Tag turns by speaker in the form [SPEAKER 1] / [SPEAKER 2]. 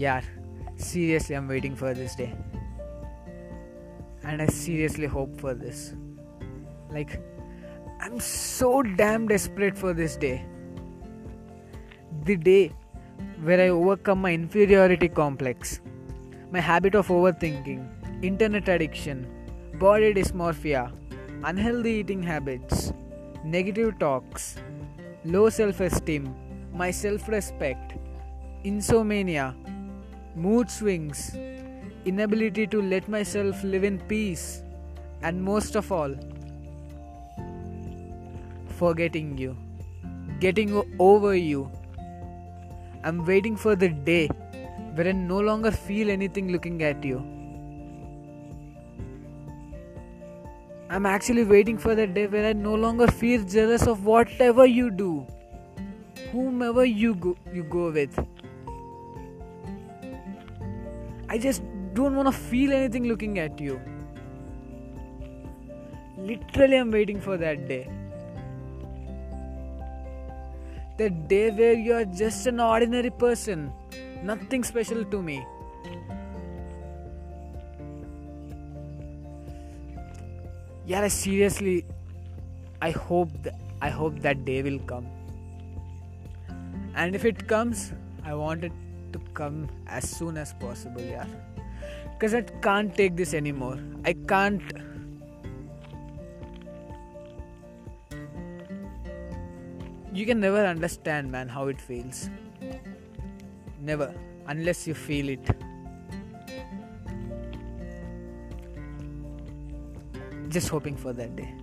[SPEAKER 1] Yeah, seriously, I'm waiting for this day. And I seriously hope for this. Like, I'm so damn desperate for this day. The day where I overcome my inferiority complex, my habit of overthinking, internet addiction, body dysmorphia, unhealthy eating habits, negative talks, low self esteem, my self respect, insomnia, mood swings, inability to let myself live in peace, and most of all, forgetting you, getting over you. I'm waiting for the day where I no longer feel anything looking at you. I'm actually waiting for the day where I no longer feel jealous of whatever you do, whomever you go, you go with. I just don't want to feel anything looking at you. Literally, I'm waiting for that day. The day where you are just an ordinary person, nothing special to me. Yeah, seriously, I hope th- I hope that day will come. And if it comes, I want it to come as soon as possible, yeah. Because I can't take this anymore. I can't. You can never understand, man, how it feels. Never, unless you feel it. Just hoping for that day.